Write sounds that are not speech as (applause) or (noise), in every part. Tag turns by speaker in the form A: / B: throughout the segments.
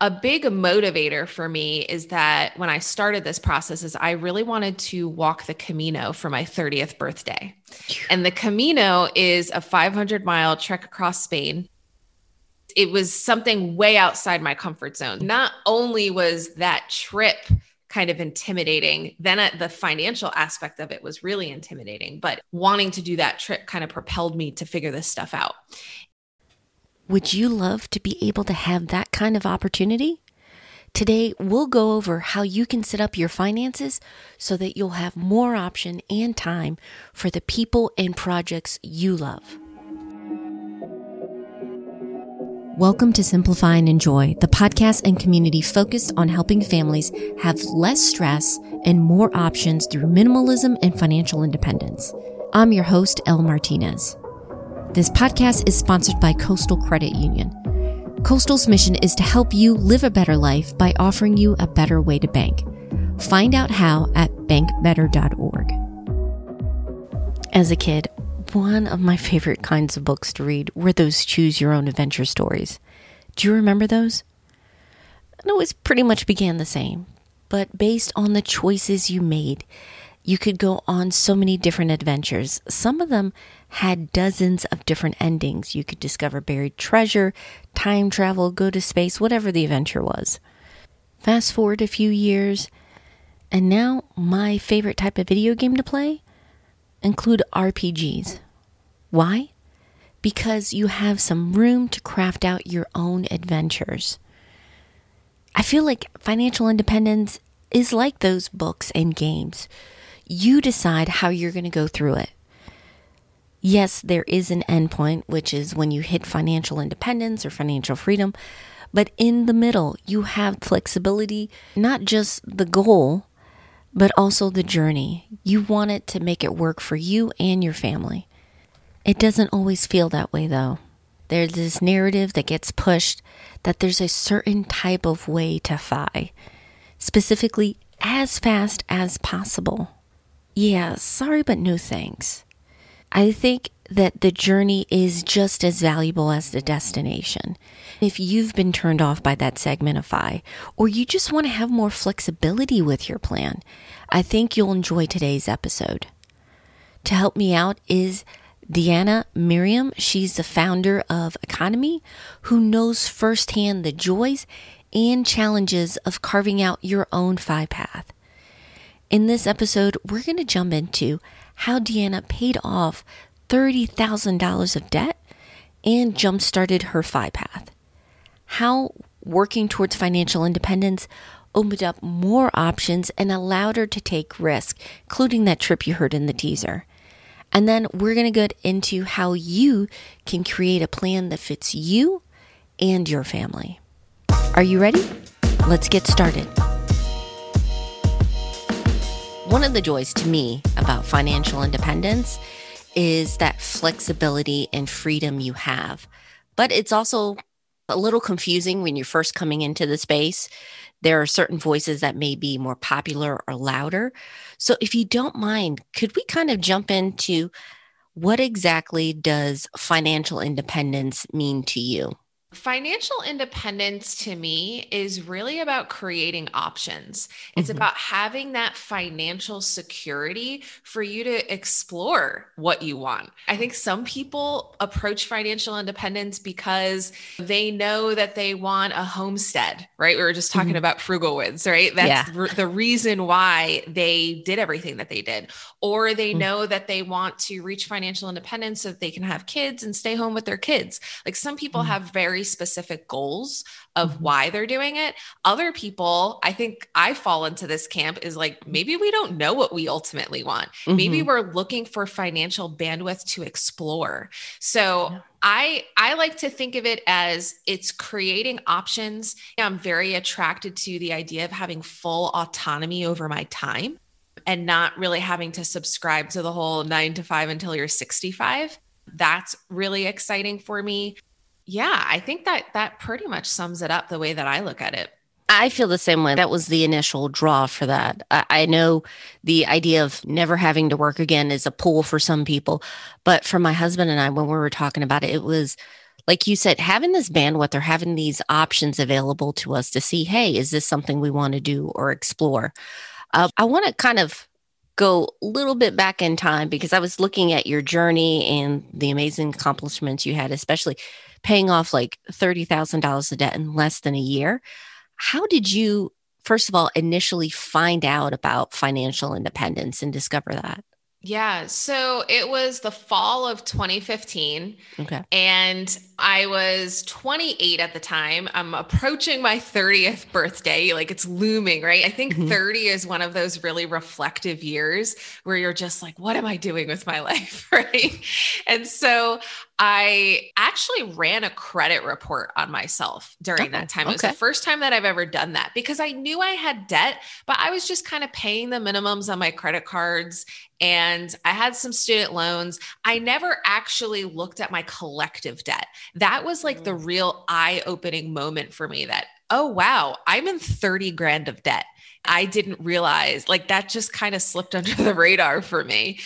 A: a big motivator for me is that when I started this process is I really wanted to walk the Camino for my 30th birthday. And the Camino is a 500 mile trek across Spain. It was something way outside my comfort zone. Not only was that trip kind of intimidating, then the financial aspect of it was really intimidating, but wanting to do that trip kind of propelled me to figure this stuff out.
B: Would you love to be able to have that kind of opportunity? Today, we'll go over how you can set up your finances so that you'll have more option and time for the people and projects you love. Welcome to Simplify and Enjoy, the podcast and community focused on helping families have less stress and more options through minimalism and financial independence. I'm your host, Elle Martinez. This podcast is sponsored by Coastal Credit Union. Coastal's mission is to help you live a better life by offering you a better way to bank. Find out how at bankbetter.org. As a kid, one of my favorite kinds of books to read were those choose your own adventure stories. Do you remember those? It always pretty much began the same, but based on the choices you made, you could go on so many different adventures. Some of them had dozens of different endings. You could discover buried treasure, time travel, go to space, whatever the adventure was. Fast forward a few years, and now my favorite type of video game to play include RPGs. Why? Because you have some room to craft out your own adventures. I feel like financial independence is like those books and games. You decide how you're going to go through it. Yes, there is an endpoint, which is when you hit financial independence or financial freedom. But in the middle, you have flexibility, not just the goal, but also the journey. You want it to make it work for you and your family. It doesn't always feel that way, though. There's this narrative that gets pushed that there's a certain type of way to FI, specifically as fast as possible. Yeah, sorry, but no thanks. I think that the journey is just as valuable as the destination. If you've been turned off by that segment of FI, or you just want to have more flexibility with your plan, I think you'll enjoy today's episode. To help me out is Diania Merriam. She's the founder of EconoMe, who knows firsthand the joys and challenges of carving out your own FI path. In this episode, we're going to jump into how Diania paid off $30,000 of debt and jump started her FI path. How working towards financial independence opened up more options and allowed her to take risk, including that trip you heard in the teaser. And then we're going to get into how you can create a plan that fits you and your family. Are you ready? Let's get started. One of the joys to me about financial independence is that flexibility and freedom you have. But it's also a little confusing when you're first coming into the space. There are certain voices that may be more popular or louder. So, if you don't mind, could we kind of jump into what exactly does financial independence mean to you?
A: Financial independence to me is really about creating options. It's mm-hmm. about having that financial security for you to explore what you want. I think some people approach financial independence because they know that they want a homestead, right? We were just talking mm-hmm. about Frugalwoods, right? That's yeah. the reason why they did everything that they did. Or they mm-hmm. know that they want to reach financial independence so that they can have kids and stay home with their kids. Like some people mm-hmm. have very specific goals of mm-hmm. why they're doing it. Other people, I think I fall into this camp is like maybe we don't know what we ultimately want. Mm-hmm. Maybe we're looking for financial bandwidth to explore. So yeah. I I like to think of it as it's creating options. I'm very attracted to the idea of having full autonomy over my time and not really having to subscribe to the whole 9 to 5 until you're 65. That's really exciting for me yeah, I think that that pretty much sums it up the way that I look at it.
B: I feel the same way. That was the initial draw for that. I, I, know the idea of never having to work again is a pull for some people. But for my husband and I, when we were talking about it, it was like you said, having this bandwidth or having these options available to us to see, hey, is this something we want to do or explore? Uh, I want to kind of go a little bit back in time because I was looking at your journey and the amazing accomplishments you had, especially paying off like $30,000 of debt in less than a year. How did you, first of all, initially find out about financial independence and discover that?
A: Yeah. So it was the fall of 2015.
B: Okay.
A: And I was 28 at the time. I'm approaching my 30th birthday. Like it's looming, right? I think mm-hmm. 30 is one of those really reflective years where you're just like, what am I doing with my (laughs) life? right. And so I actually ran a credit report on myself during oh, that time. It was the first time that I've ever done that because I knew I had debt, but I was just kind of paying the minimums on my credit cards and I had some student loans. I never actually looked at my collective debt. That was like the mm. real eye opening moment for me that, oh, wow, I'm in 30 grand of debt. I didn't realize like that just kind of slipped (laughs) under the radar for me.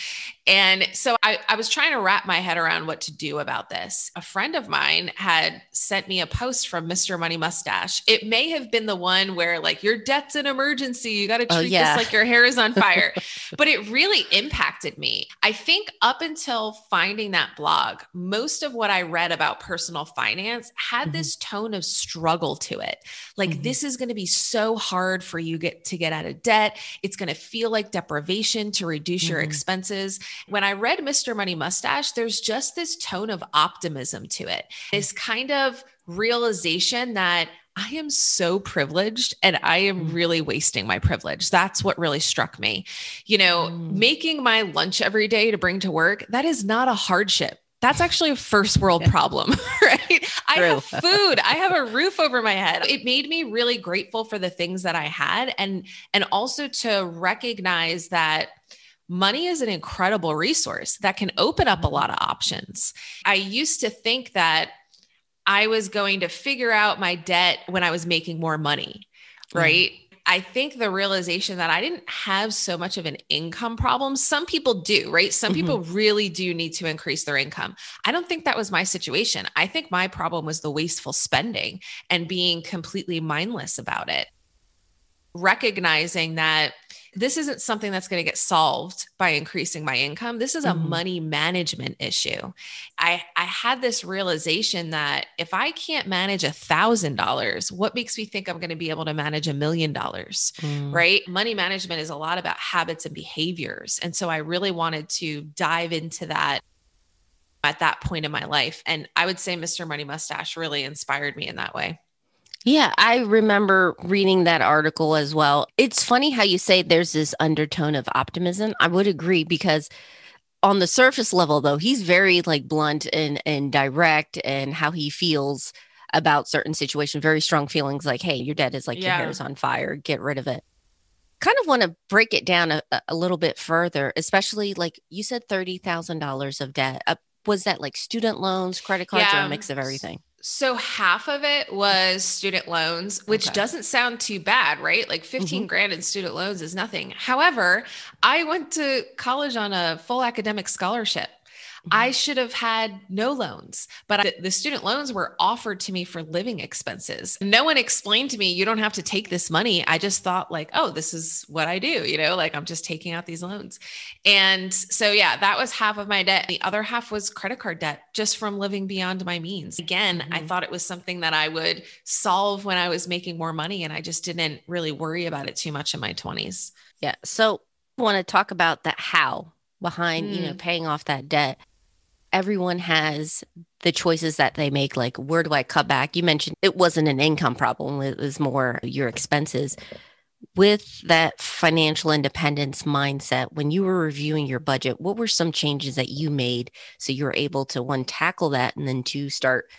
A: And so I, I, was trying to wrap my head around what to do about this. A friend of mine had sent me a post from Mr. Money Mustache. It may have been the one where, like, your debt's an emergency. You got to oh, treat oh, yeah. this like your hair is on fire. (laughs) but it really impacted me. I think up until finding that blog, most of what I read about personal finance had mm-hmm. this tone of struggle to it. Like, mm-hmm. this is going to be so hard for you get to get out of debt. It's going to feel like deprivation to reduce mm-hmm. your expenses. When I read Mr. Money Mustache, there's just this tone of optimism to it, this kind of realization that I am so privileged and I am mm. really wasting my privilege. That's what really struck me. You know, mm. making my lunch every day to bring to work, that is not a hardship. That's actually a first world problem, (laughs) right? I have food. I have a roof over my head. It made me really grateful for the things that I had and and also to recognize that money is an incredible resource that can open up a lot of options. I used to think that I was going to figure out my debt when I was making more money, right? Mm. I think the realization that I didn't have so much of an income problem. Some people do, right? Some mm-hmm. people really do need to increase their income. I don't think that was my situation. I think my problem was the wasteful spending and being completely mindless about it. Recognizing that this isn't something that's going to get solved by increasing my income. This is a mm-hmm. money management issue. I, I had this realization that if I can't manage a thousand dollars, what makes me think I'm going to be able to manage a million dollars? Mm. Right. Money management is a lot about habits and behaviors. And so I really wanted to dive into that at that point in my life. And I would say Mr. Money Mustache really inspired me in that way.
B: Yeah, I remember reading that article as well. It's funny how you say there's this undertone of optimism. I would agree because on the surface level though, he's very like blunt and and direct and how he feels about certain situations, very strong feelings like, hey, your debt is like yeah. your hair is on fire, get rid of it. Kind of want to break it down a, a little bit further, especially like you said $30,000 of debt. Uh, was that like student loans, credit cards, yeah. or a mix of everything?
A: So half of it was student loans, which okay. doesn't sound too bad, right? Like 15 mm-hmm. grand in student loans is nothing. However, I went to college on a full academic scholarship. I mm-hmm. should have had no loans, but the student loans were offered to me for living expenses. No one explained to me, you don't have to take this money. I just thought, like, oh, this is what I do, you know, like I'm just taking out these loans. And so, yeah, that was half of my debt. The other half was credit card debt just from living beyond my means. Again, mm-hmm. I thought it was something that I would solve when I was making more money. And I just didn't really worry about it too much in my 20s.
B: Yeah. So, I want to talk about the how behind, mm. you know, mm. paying off that debt everyone has the choices that they make like where do i cut back? You mentioned it wasn't an income problem it was more your expenses. With that financial independence mindset when you were reviewing your budget what were some changes that you made so you were able to one tackle that and then two start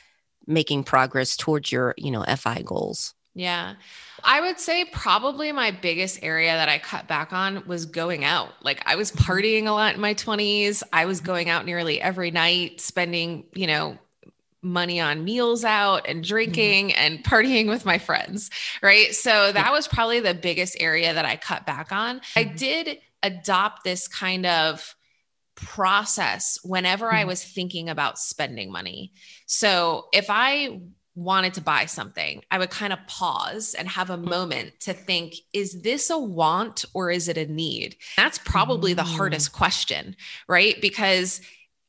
B: making progress towards your you know fi goals
A: yeah. I would say probably my biggest area that I cut back on was going out. Like I was partying a lot in my 20s. I was going out nearly every night, spending, you know, money on meals out and drinking mm-hmm. and partying with my friends. Right. So that was probably the biggest area that I cut back on. I mm-hmm. did adopt this kind of process whenever mm-hmm. I was thinking about spending money. So if I wanted to buy something, I would kind of pause and have a mm-hmm. moment to think, is this a want or is it a need? That's probably mm. the hardest question, right? Because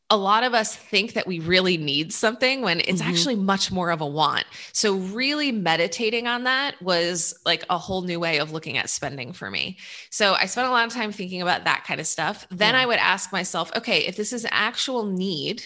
A: a lot of us think that we really need something when it's mm-hmm. actually much more of a want. So, really meditating on that was like a whole new way of looking at spending for me. So, I spent a lot of time thinking about that kind of stuff. Then yeah. I would ask myself, okay, if this is an actual need,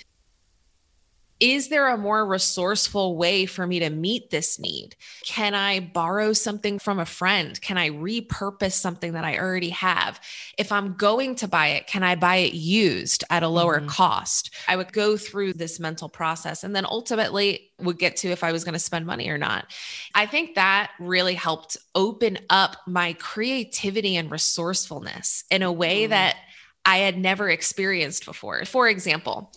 A: is there a more resourceful way for me to meet this need? Can I borrow something from a friend? Can I repurpose something that I already have? If I'm going to buy it, can I buy it used at a lower mm-hmm. cost? I would go through this mental process and then ultimately would get to if I was going to spend money or not. I think that really helped open up my creativity and resourcefulness in a way mm-hmm. that I had never experienced before. For example,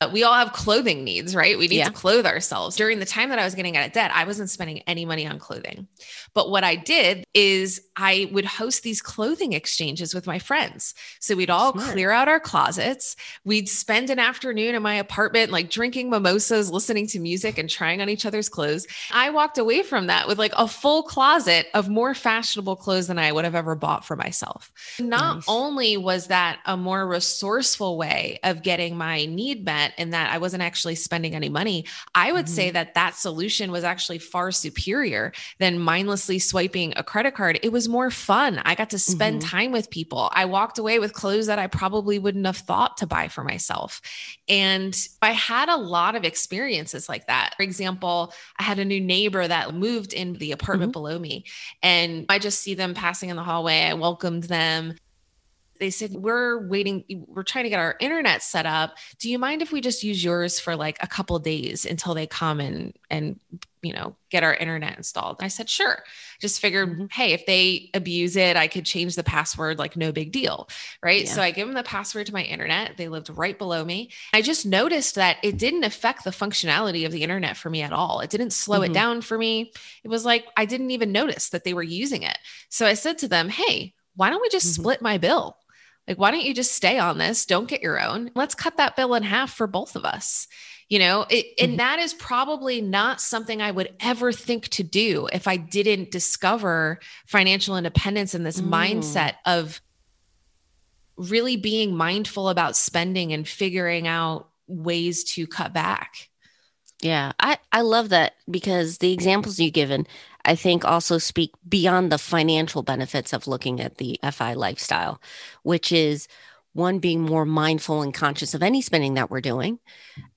A: Uh, we all have clothing needs, right? We need yeah. to clothe ourselves. During the time that I was getting out of debt, I wasn't spending any money on clothing. But what I did is I would host these clothing exchanges with my friends. So we'd all Smart. clear out our closets. We'd spend an afternoon in my apartment, like drinking mimosas, listening to music, and trying on each other's clothes. I walked away from that with like a full closet of more fashionable clothes than I would have ever bought for myself. Not nice. only was that a more resourceful way of getting my need met in that I wasn't actually spending any money, I would mm-hmm. say that that solution was actually far superior than mindlessly swiping a credit card. It was more fun. I got to spend mm-hmm. time with people. I walked away with clothes that I probably wouldn't have thought to buy for myself. And I had a lot of experiences like that. For example, I had a new neighbor that moved in the apartment mm-hmm. below me, and I just see them passing in the hallway. I welcomed them they said we're waiting we're trying to get our internet set up. Do you mind if we just use yours for like a couple days until they come and and you know get our internet installed? I said sure. Just figured mm-hmm. hey if they abuse it i could change the password like no big deal. Right? Yeah. so i give them the password to my internet. They lived right below me. I just noticed that it didn't affect the functionality of the internet for me at all. It didn't slow mm-hmm. it down for me. It was like i didn't even notice that they were using it. So i said to them hey why don't we just mm-hmm. split my bill like, why don't you just stay on this? Don't get your own. Let's cut that bill in half for both of us. You know, it, and mm-hmm. that is probably not something I would ever think to do if I didn't discover financial independence and this mm. mindset of really being mindful about spending and figuring out ways to cut back.
B: Yeah, I, I love that because the examples you've given, I think also speak beyond the financial benefits of looking at the FI lifestyle, which is one being more mindful and conscious of any spending that we're doing.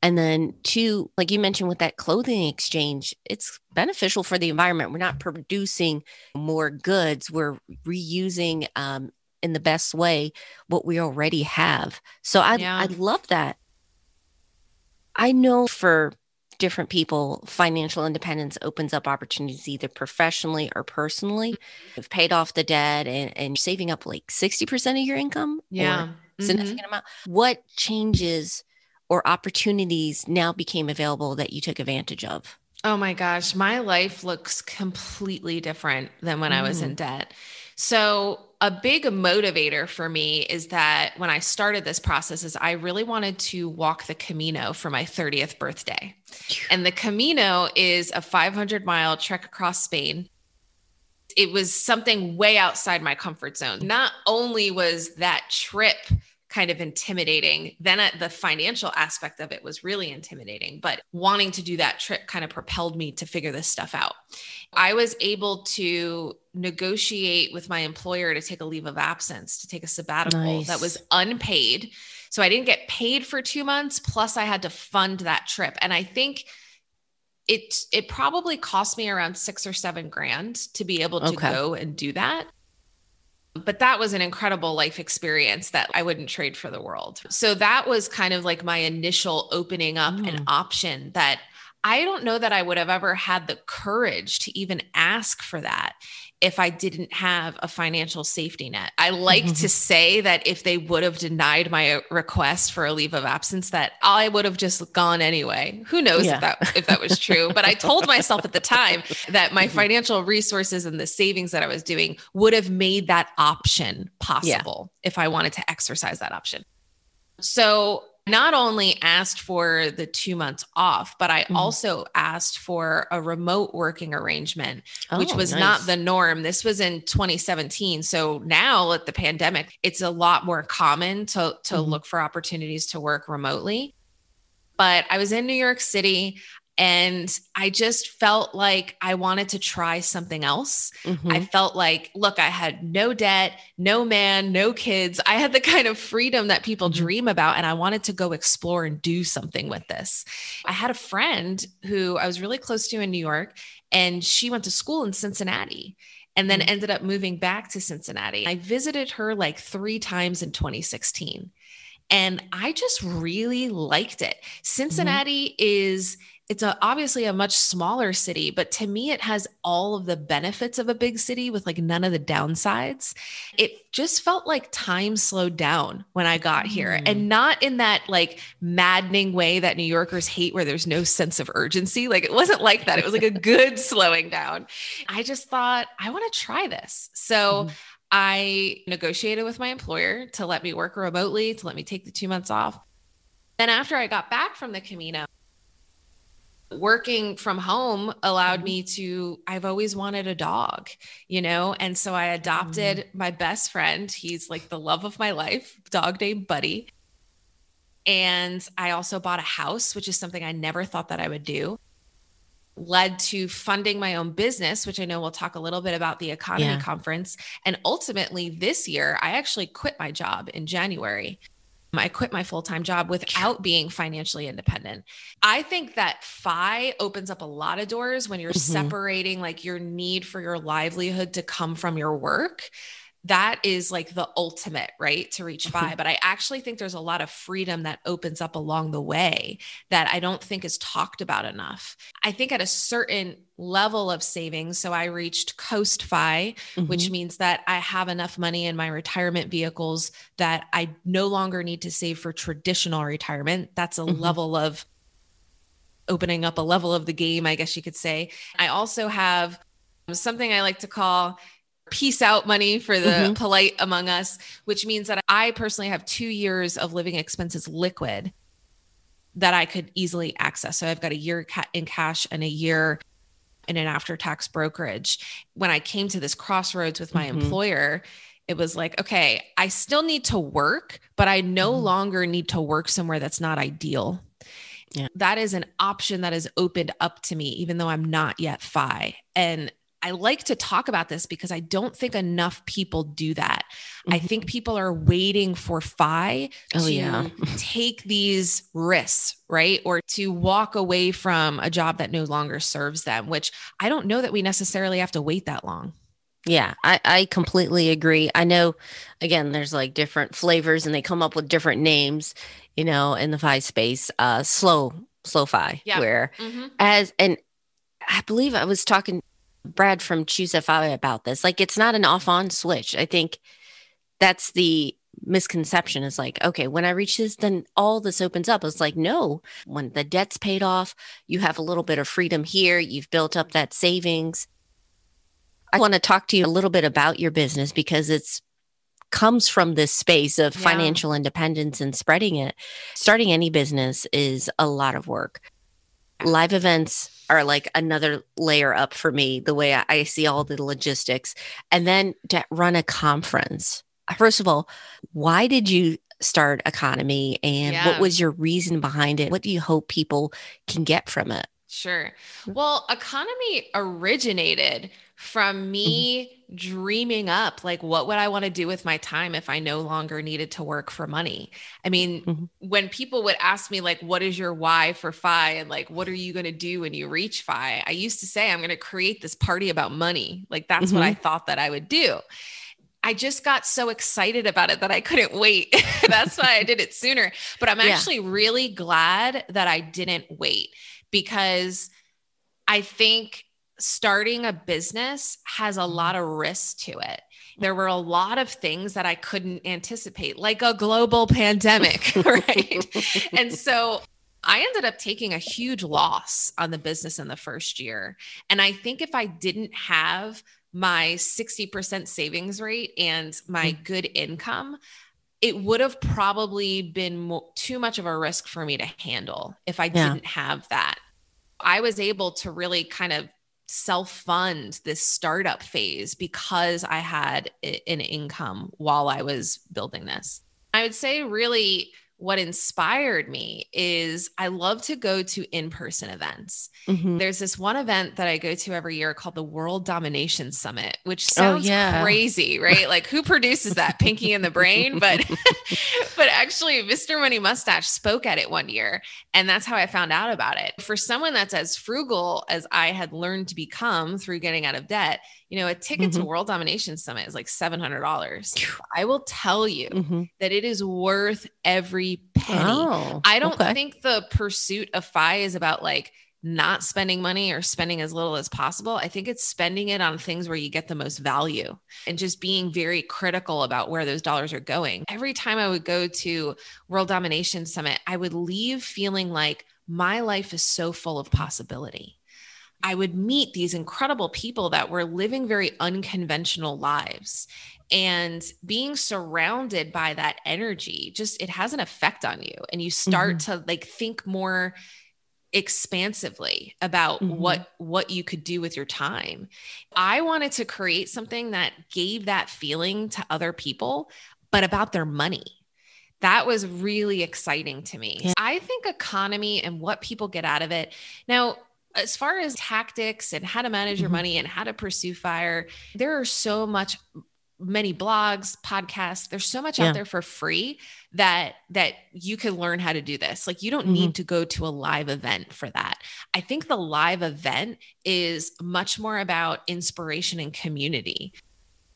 B: And then two, like you mentioned with that clothing exchange, it's beneficial for the environment. We're not producing more goods, we're reusing um, in the best way what we already have. So I, yeah. I love that. I know for different people, financial independence opens up opportunities either professionally or personally. Mm-hmm. You've paid off the debt and, and saving up like 60% of your income.
A: Yeah.
B: Significant mm-hmm. amount. What changes or opportunities now became available that you took advantage of?
A: Oh my gosh, my life looks completely different than when mm. I was in mm. debt. So, a big motivator for me is that when I started this process is I really wanted to walk the Camino for my 30th birthday. And the Camino is a 500 mile trek across Spain. It was something way outside my comfort zone. Not only was that trip kind of intimidating. Then uh, the financial aspect of it was really intimidating, but wanting to do that trip kind of propelled me to figure this stuff out. I was able to negotiate with my employer to take a leave of absence, to take a sabbatical nice. that was unpaid. So I didn't get paid for 2 months plus I had to fund that trip. And I think it it probably cost me around 6 or 7 grand to be able to okay. go and do that but that was an incredible life experience that I wouldn't trade for the world. So that was kind of like my initial opening up mm. an option that I don't know that I would have ever had the courage to even ask for that if I didn't have a financial safety net. I like mm-hmm. to say that if they would have denied my request for a leave of absence that I would have just gone anyway. Who knows yeah. if that if that was true, but I told myself at the time that my mm-hmm. financial resources and the savings that I was doing would have made that option possible yeah. if I wanted to exercise that option. So not only asked for the two months off, but I mm-hmm. also asked for a remote working arrangement, oh, which was nice. not the norm. This was in 2017. So now at the pandemic, it's a lot more common to, to mm-hmm. look for opportunities to work remotely. But I was in New York City. And I just felt like I wanted to try something else. Mm-hmm. I felt like, look, I had no debt, no man, no kids. I had the (laughs) kind of freedom that people mm-hmm. dream about. And I wanted to go explore and do something with this. I had a friend who I was really close to in New York, and she went to school in Cincinnati and then mm-hmm. ended up moving back to Cincinnati. I visited her like three times in 2016. And I just really liked it. Mm-hmm. Cincinnati mm-hmm. is it's a, obviously a much smaller city, but to me, it has all of the benefits of a big city with like none of the downsides. It just felt like time slowed down when I got mm. here and not in that like maddening way that New Yorkers hate where there's no sense of urgency. Like it wasn't like that. It was like a good (laughs) slowing down. I just thought, I want to try this. So, mm. I negotiated with my employer to let me work remotely, to let me take the two months off. Then, after I got back from the Camino, working from home allowed mm-hmm. me to i've always wanted a dog you know and so i adopted mm-hmm. my best friend he's like the love of my life dog named buddy and i also bought a house which is something i never thought that i would do led to funding my own business which i know we'll talk a little bit about the EconoMe yeah. conference and ultimately this year i actually quit my job in january I quit my full time job without being financially independent. I think that FI opens up a lot of doors when you're mm-hmm. separating like your need for your livelihood to come from your work that is like the ultimate, right? To reach FI. But I actually think there's a lot of freedom that opens up along the way that I don't think is talked about enough. I think at a certain level of savings, so I reached Coast FI, mm-hmm. which means that I have enough money in my retirement vehicles that I no longer need to save for traditional retirement. That's a mm-hmm. level of opening up a level of the game, I guess you could say. I also have something I like to call peace out money for the mm-hmm. polite among us, which means that I personally have two years of living expenses liquid that I could easily access. So I've got a year in cash and a year in an after tax brokerage. When I came to this crossroads with my mm-hmm. employer, it was like, okay, I still need to work, but I no mm-hmm. longer need to work somewhere that's not ideal. Yeah. That is an option that is opened up to me, even though I'm not yet FI. And I like to talk about this because I don't think enough people do that. Mm-hmm. I think people are waiting for FI oh, to yeah. (laughs) take these risks, right? Or to walk away from a job that no longer serves them, which I don't know that we necessarily have to wait that long.
B: Yeah, I, I completely agree. I know, again, there's like different flavors and they come up with different names, you know, in the FI space. Uh, slow, slow FI, yeah. where mm-hmm. as, and I believe I was talking Brad from Choose a FI about this. Like it's not an off on switch. I think that's the misconception is like, okay, when I reach this, then all this opens up. It's like, no, when the debt's paid off, you have a little bit of freedom here. You've built up that savings. I want to talk to you a little bit about your business because it's comes from this space of yeah. financial independence and spreading it. Starting any business is a lot of work. Live events are like another layer up for me, the way I, I see all the logistics. And then to run a conference. Uh, first of all, why did you start EconoMe and yeah. what was your reason behind it? What do you hope people can get from it?
A: Sure. Well, EconoMe originated from me mm-hmm. dreaming up like what would I want to do with my time if I no longer needed to work for money. I mean, mm-hmm. when people would ask me like what is your why for FI and like what are you going to do when you reach FI? I used to say I'm going to create this party about money. Like that's mm-hmm. what I thought that I would do. I just got so excited about it that I couldn't wait. (laughs) That's why I did it sooner. But I'm actually yeah. really glad that I didn't wait because I think starting a business has a lot of risk to it. There were a lot of things that I couldn't anticipate, like a global (laughs) pandemic, (laughs) right? and so I ended up taking a huge loss on the business in the first year. And I think if I didn't have my 60% savings rate and my mm. good income, it would have probably been mo- too much of a risk for me to handle if I
B: Yeah.
A: didn't have that. I was able to really kind of self fund this startup phase because I had i- an income while I was building this. I would say, really, what inspired me is I love to go to in person events.
B: Mhm.
A: There's this one event that I go to every year called the World Domination Summit, which
B: Oh,
A: sounds
B: yeah.
A: crazy, right? Like who produces that? Pinky in the brain, but (laughs) but actually Mr. Money Mustache spoke at it one year, and that's how I found out about it. For someone that's as frugal as I had learned to become through getting out of debt, you know, a ticket to
B: Mhm.
A: World Domination Summit is like $700. I will tell you
B: Mhm.
A: that it is worth every penny.
B: Oh,
A: I don't
B: okay.
A: think the pursuit of FI is about like not spending money or spending as little as possible. I think it's spending it on things where you get the most value and just being very critical about where those dollars are going. Every time I would go to World Domination Summit, I would leave feeling like my life is so full of possibility. I would meet these incredible people that were living very unconventional lives and being surrounded by that energy just it has an effect on you and you start to like think more expansively about
B: Mhm.
A: what what you could do with your time. I wanted to create something that gave that feeling to other people but about their money. That was really exciting to me.
B: Yeah.
A: I think EconoMe and what people get out of it. Now, as far as tactics and how to manage your
B: Mhm.
A: money and how to pursue fire, there are so much many blogs, podcasts, there's so much
B: Yeah.
A: out there for free that that you can learn how to do this. Like you don't
B: Mhm.
A: need to go to a live event for that. I think the live event is much more about inspiration and community.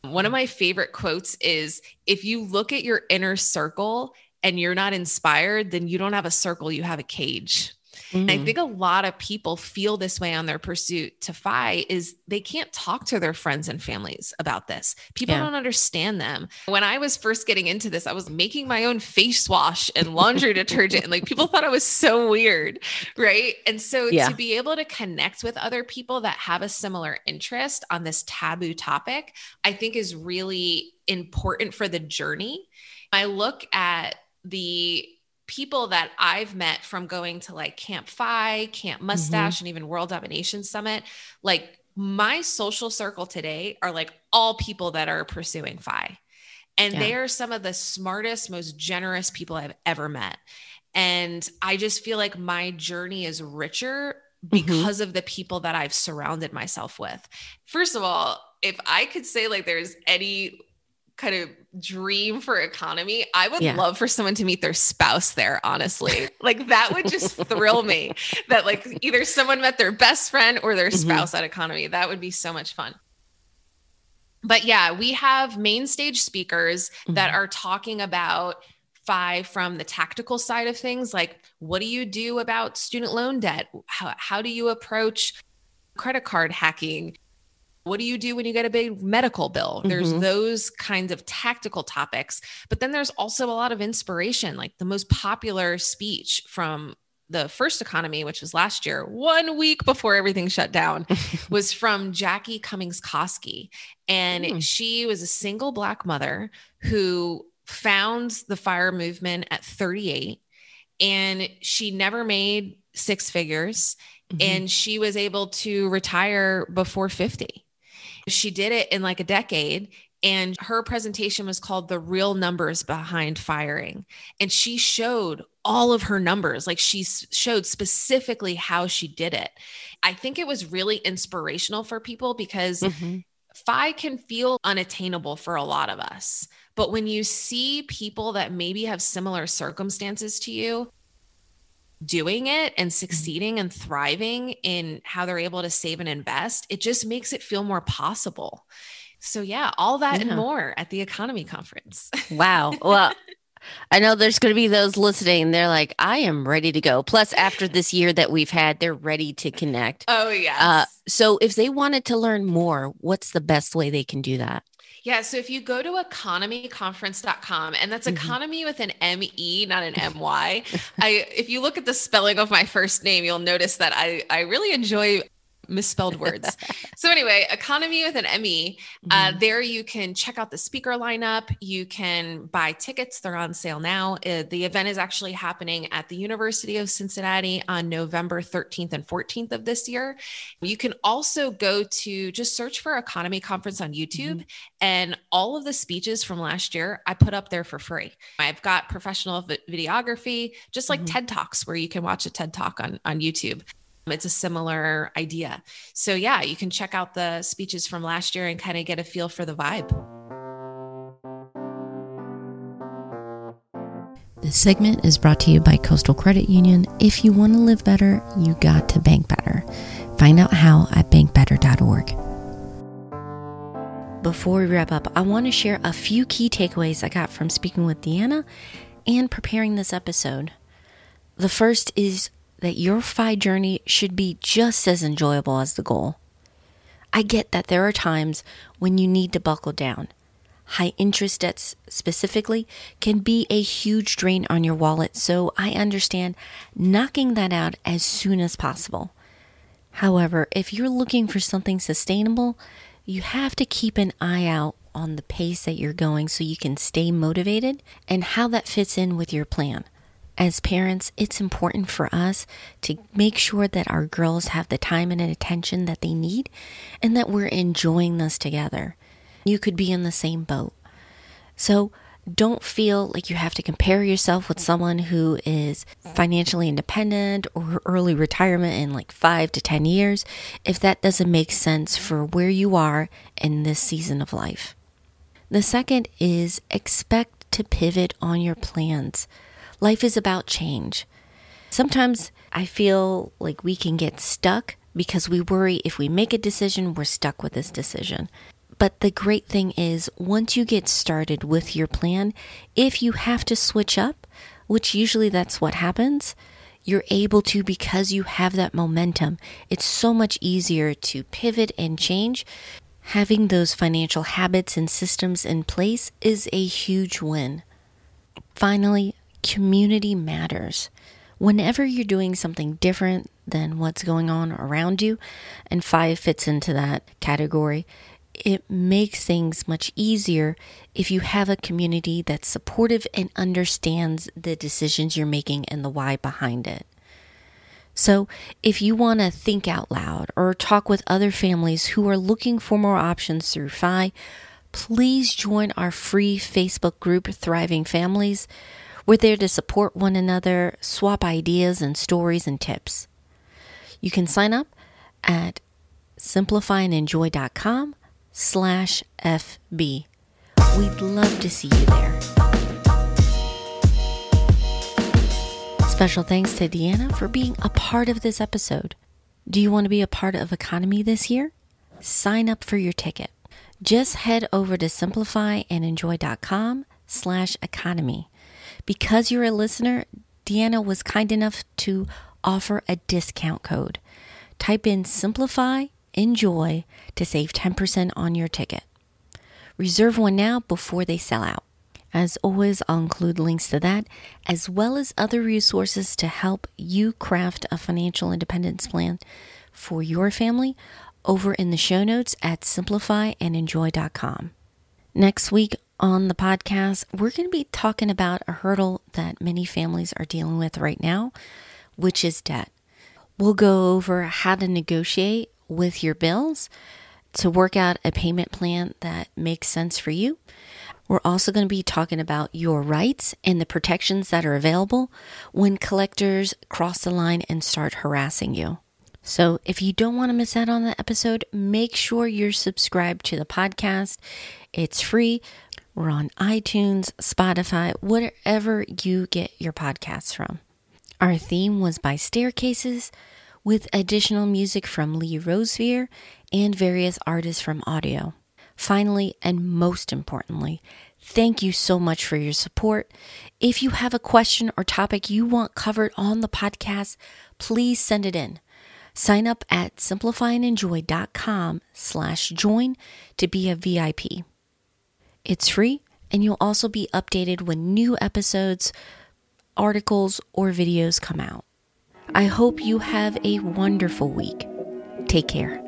A: One of my favorite quotes is if you look at your inner circle and you're not inspired, then you don't have a circle, you have a cage. And I
B: Mhm.
A: think a lot of people feel this way on their pursuit to FI is they can't talk to their friends and families about this. People
B: Yeah.
A: don't understand them. When I was first getting into this, I was making my own face wash and laundry (laughs) detergent and like people thought I was so weird, right? And so
B: Yeah.
A: to be able to connect with other people that have a similar interest on this taboo topic, I think is really important for the journey. I look at the people that I've met from going to like Camp Fi, Camp mm-hmm. Mustache, and even World Domination Summit, like my social circle today are like all people that are pursuing Fi. And
B: Yeah.
A: they are some of the smartest, most generous people I've ever met. And I just feel like my journey is richer mm-hmm. because of the people that I've surrounded myself with. First of all, if I could say like there's any kind of dream for EconoMe, I would
B: Yeah.
A: love for someone to meet their spouse there, honestly. (laughs) like that would just thrill me (laughs) that like either someone met their best friend or their
B: Mhm.
A: spouse at EconoMe. That would be so much fun. But yeah, we have main stage speakers that
B: Mhm.
A: are talking about five from the tactical side of things like what do you do about student loan debt how, how do you approach credit card hacking what do you do when you get a big medical bill there's
B: Mhm.
A: those kinds of tactical topics but then there's also a lot of inspiration like the most popular speech from the first EconoMe which was last year one week before everything shut down (laughs) was from Jackie Cummings Koski. And
B: Hmm.
A: she was a single black mother who found the fire movement at 38 and she never made six figures
B: Mhm.
A: and she was able to retire before 50. She did it in like a decade. And her presentation was called The Real Numbers Behind Firing. And she showed all of her numbers. Like she showed specifically how she did it. I think it was really inspirational for people because
B: Mhm.
A: FI can feel unattainable for a lot of us. But when you see people that maybe have similar circumstances to you doing it and succeeding and thriving in how they're able to save and invest, it just makes it feel more possible. So, yeah, all that
B: Yeah.
A: and more at the EconoMe conference.
B: Wow. (laughs) Well, I know there's going to be those listening. They're like, I am ready to go. Plus, after this year that we've had, they're ready to connect.
A: oh, yeah.
B: Uh, so, if they wanted to learn more, what's the best way they can do that?
A: Yeah. So if you go to economyconference.com, and that's
B: Mhm.
A: economy with an M-E, not an M-Y. I if you look at the spelling of my first name, you'll notice that I I really enjoy misspelled words. (laughs) so anyway, economy with an ME. Uh, mm-hmm. there you can check out the speaker lineup. You can buy tickets; they're on sale now. Uh, the event is actually happening at the University of Cincinnati on November 13th and 14th of this year. You can also go to just search for EconoMe Conference on YouTube, mm-hmm. and all of the speeches from last year I put up there for free. I've got professional videography, just like mm-hmm. TED Talks, where you can watch a TED Talk on on YouTube. It's a similar idea. So, yeah, you can check out the speeches from last year and kind of get a feel for the vibe.
B: This segment is brought to you by Coastal Credit Union. If you want to live better, you got to bank better. Find out how at bankbetter.org. Before we wrap up, I want to share a few key takeaways I got from speaking with Diania and preparing this episode. The first is that your FI journey should be just as enjoyable as the goal. I get that there are times when you need to buckle down. High interest debts specifically can be a huge drain on your wallet, so I understand knocking that out as soon as possible. However, if you're looking for something sustainable, you have to keep an eye out on the pace that you're going so you can stay motivated and how that fits in with your plan as parents, it's important for us to make sure that our girls have the time and attention that they need and that we're enjoying this together. You could be in the same boat. So don't feel like you have to compare yourself with someone who is financially independent or early retirement in like five to 10 years if that doesn't make sense for where you are in this season of life. The second is expect to pivot on your plans. Life is about change. Sometimes I feel like we can get stuck because we worry if we make a decision, we're stuck with this decision. But the great thing is, once you get started with your plan, if you have to switch up, which usually that's what happens, you're able to because you have that momentum. It's so much easier to pivot and change. Having those financial habits and systems in place is a huge win. Finally, community matters. Whenever you're doing something different than what's going on around you, and FI fits into that category, it makes things much easier if you have a community that's supportive and understands the decisions you're making and the why behind it. So, if you want to think out loud or talk with other families who are looking for more options through FI, please join our free Facebook group, Thriving Families. We're there to support one another, swap ideas and stories and tips. You can sign up at simplifyandenjoy.com slash FB. We'd love to see you there. Special thanks to Diania for being a part of this episode. Do you want to be a part of EconoMe this year? Sign up for your ticket. Just head over to simplifyandenjoy.com slash economy. Because you're a listener, Diania was kind enough to offer a discount code. Type in Simplify Enjoy to save 10% on your ticket. Reserve one now before they sell out. As always, I'll include links to that, as well as other resources to help you craft a financial independence plan for your family over in the show notes at simplifyandenjoy.com. Next week, on the podcast, we're going to be talking about a hurdle that many families are dealing with right now, which is debt. We'll go over how to negotiate with your bills to work out a payment plan that makes sense for you. We're also going to be talking about your rights and the protections that are available when collectors cross the line and start harassing you. So, if you don't want to miss out on the episode, make sure you're subscribed to the podcast. It's free. We're on iTunes, Spotify, wherever you get your podcasts from. Our theme was by Staircases, with additional music from Lee Rosevere and various artists from audio. Finally, and most importantly, thank you so much for your support. If you have a question or topic you want covered on the podcast, please send it in. Sign up at simplifyandenjoy.com slash join to be a VIP. It's free, and you'll also be updated when new episodes, articles, or videos come out. I hope you have a wonderful week. Take care.